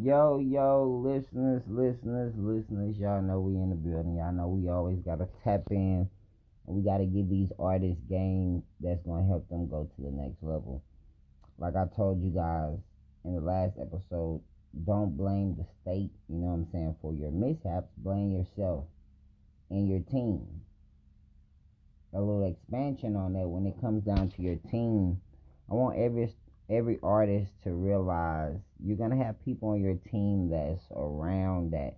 Yo, yo, listeners, listeners, listeners, y'all know we in the building. Y'all know we always gotta tap in. We gotta give these artists game that's gonna help them go to the next level. Like I told you guys in the last episode, don't blame the state, you know what I'm saying, for your mishaps. Blame yourself and your team. A little expansion on that when it comes down to your team. I want every every artist to realize you're gonna have people on your team that's around that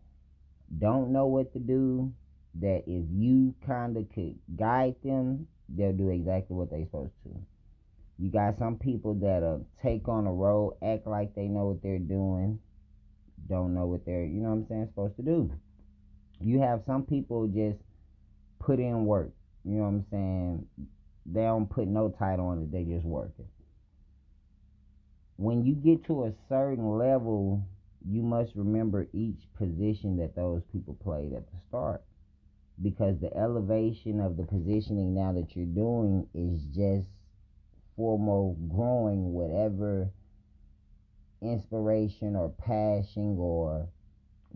don't know what to do. That if you kind of could guide them, they'll do exactly what they're supposed to. You got some people that'll take on a role, act like they know what they're doing, don't know what they're, you know what I'm saying, supposed to do. You have some people just put in work. You know what I'm saying? They don't put no title on it, they just working when you get to a certain level, you must remember each position that those people played at the start. Because the elevation of the positioning now that you're doing is just formal growing whatever inspiration or passion or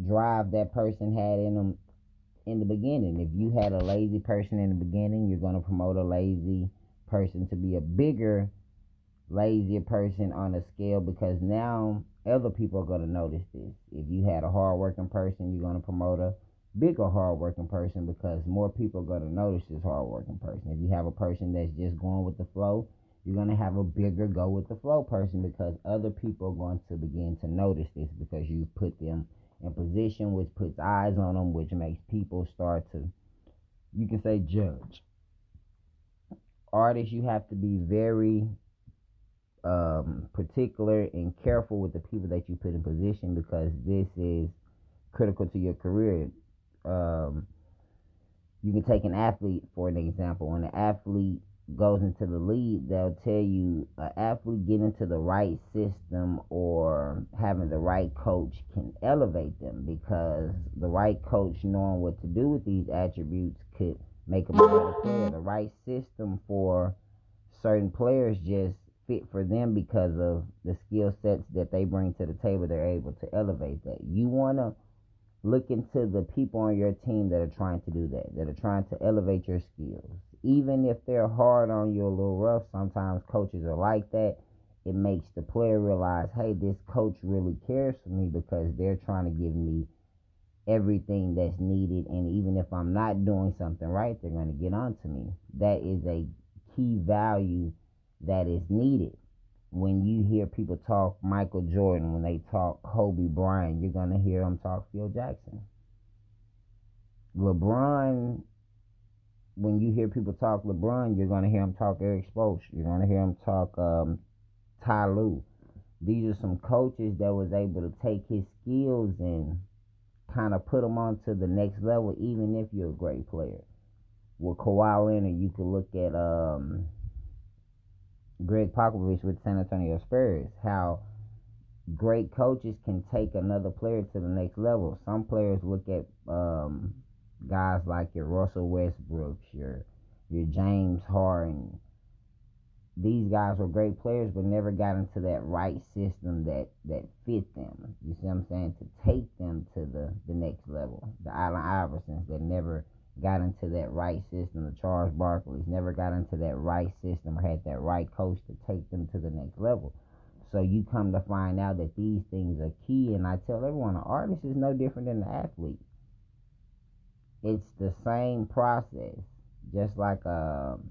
drive that person had in them in the beginning. If you had a lazy person in the beginning, you're going to promote a lazy person to be a bigger lazier person on a scale because now other people are going to notice this. If you had a hardworking person, you're going to promote a bigger hardworking person because more people are going to notice this hardworking person. If you have a person that's just going with the flow, you're going to have a bigger go with the flow person because other people are going to begin to notice this because you put them in position, which puts eyes on them, which makes people start to, you can say, judge. Artists, you have to be very um, particular and careful with the people that you put in position because this is critical to your career. Um, you can take an athlete for an example. When an athlete goes into the league, they'll tell you an athlete getting into the right system or having the right coach can elevate them because the right coach knowing what to do with these attributes could make them a better player. The right system for certain players just fit for them because of the skill sets that they bring to the table. They're able to elevate that. You want to look into the people on your team that are trying to do that, that are trying to elevate your skills. Even if they're hard on you a little rough, sometimes coaches are like that. It makes the player realize, hey, this coach really cares for me because they're trying to give me everything that's needed. And even if I'm not doing something right, they're going to get on to me. That is a key value that is needed. When you hear people talk Michael Jordan, when they talk Kobe Bryant, you're going to hear them talk Phil Jackson. LeBron, when you hear people talk LeBron, you're going to hear them talk Erik Spoelstra. You're going to hear them talk um, Ty Lue. These are some coaches that was able to take his skills and kind of put them onto the next level, even if you're a great player. With Kawhi Leonard, you could look at um, Gregg Popovich with San Antonio Spurs, how great coaches can take another player to the next level. Some players look at um, guys like your Russell Westbrooks, your your James Harden. These guys were great players, but never got into that right system that that fit them. You see what I'm saying? To take them to the the next level. The Allen Iversons that never got into that right system. The Charles Barkley's never got into that right system or had that right coach to take them to the next level. So you come to find out that these things are key, and I tell everyone, an artist is no different than an athlete. It's the same process, just like um,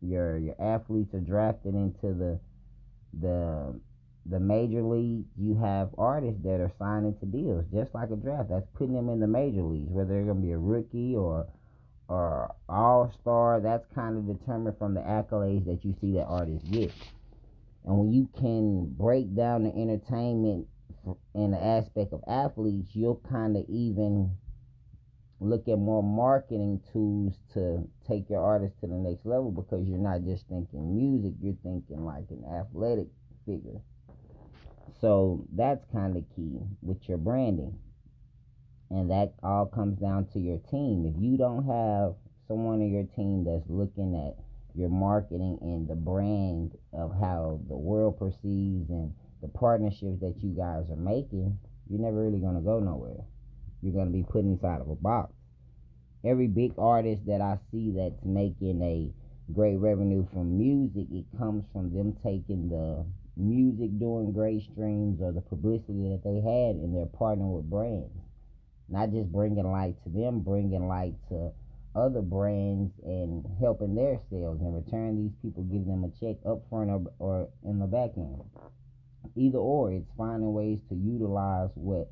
your your athletes are drafted into the the the major league, you have artists that are signing to deals, just like a draft. That's putting them in the major leagues, whether they're going to be a rookie or or all star. That's kind of determined from the accolades that you see that artists get. And when you can break down the entertainment in the aspect of athletes, you'll kind of even look at more marketing tools to take your artist to the next level because you're not just thinking music, you're thinking like an athletic figure. So that's kind of key with your branding. And that all comes down to your team. If you don't have someone on your team that's looking at your marketing and the brand of how the world perceives and the partnerships that you guys are making, you're never really gonna go nowhere. You're gonna be put inside of a box. Every big artist that I see that's making a great revenue from music, it comes from them taking the music doing great streams or the publicity that they had and they're partnering with brands. Not just bringing light to them, bringing light to other brands and helping their sales. In return, these people give them a check up front or, or in the back end. Either or, it's finding ways to utilize what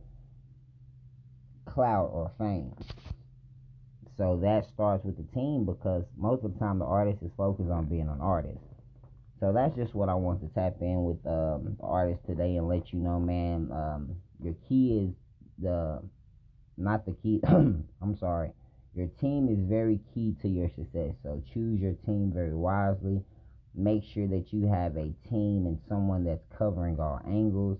clout or fame. So that starts with the team because most of the time the artist is focused on being an artist. So that's just what I want to tap in with um, artists today and let you know, man. Um, your key is the not the key. I'm sorry. Your team is very key to your success. So choose your team very wisely. Make sure that you have a team and someone that's covering all angles.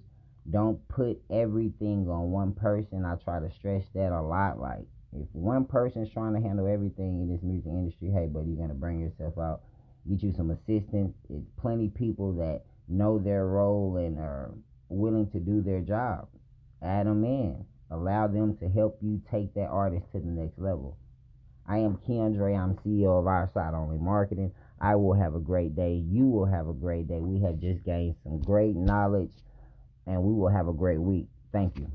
Don't put everything on one person. I try to stress that a lot. Like if one person's trying to handle everything in this music industry, hey, buddy, you're gonna bring yourself out. Get you some assistance. It's plenty people that know their role and are willing to do their job. Add them in. Allow them to help you take that artist to the next level. I am Keandre. I'm CEO of Our Side Only Marketing. I will have a great day. You will have a great day. We have just gained some great knowledge and we will have a great week. Thank you.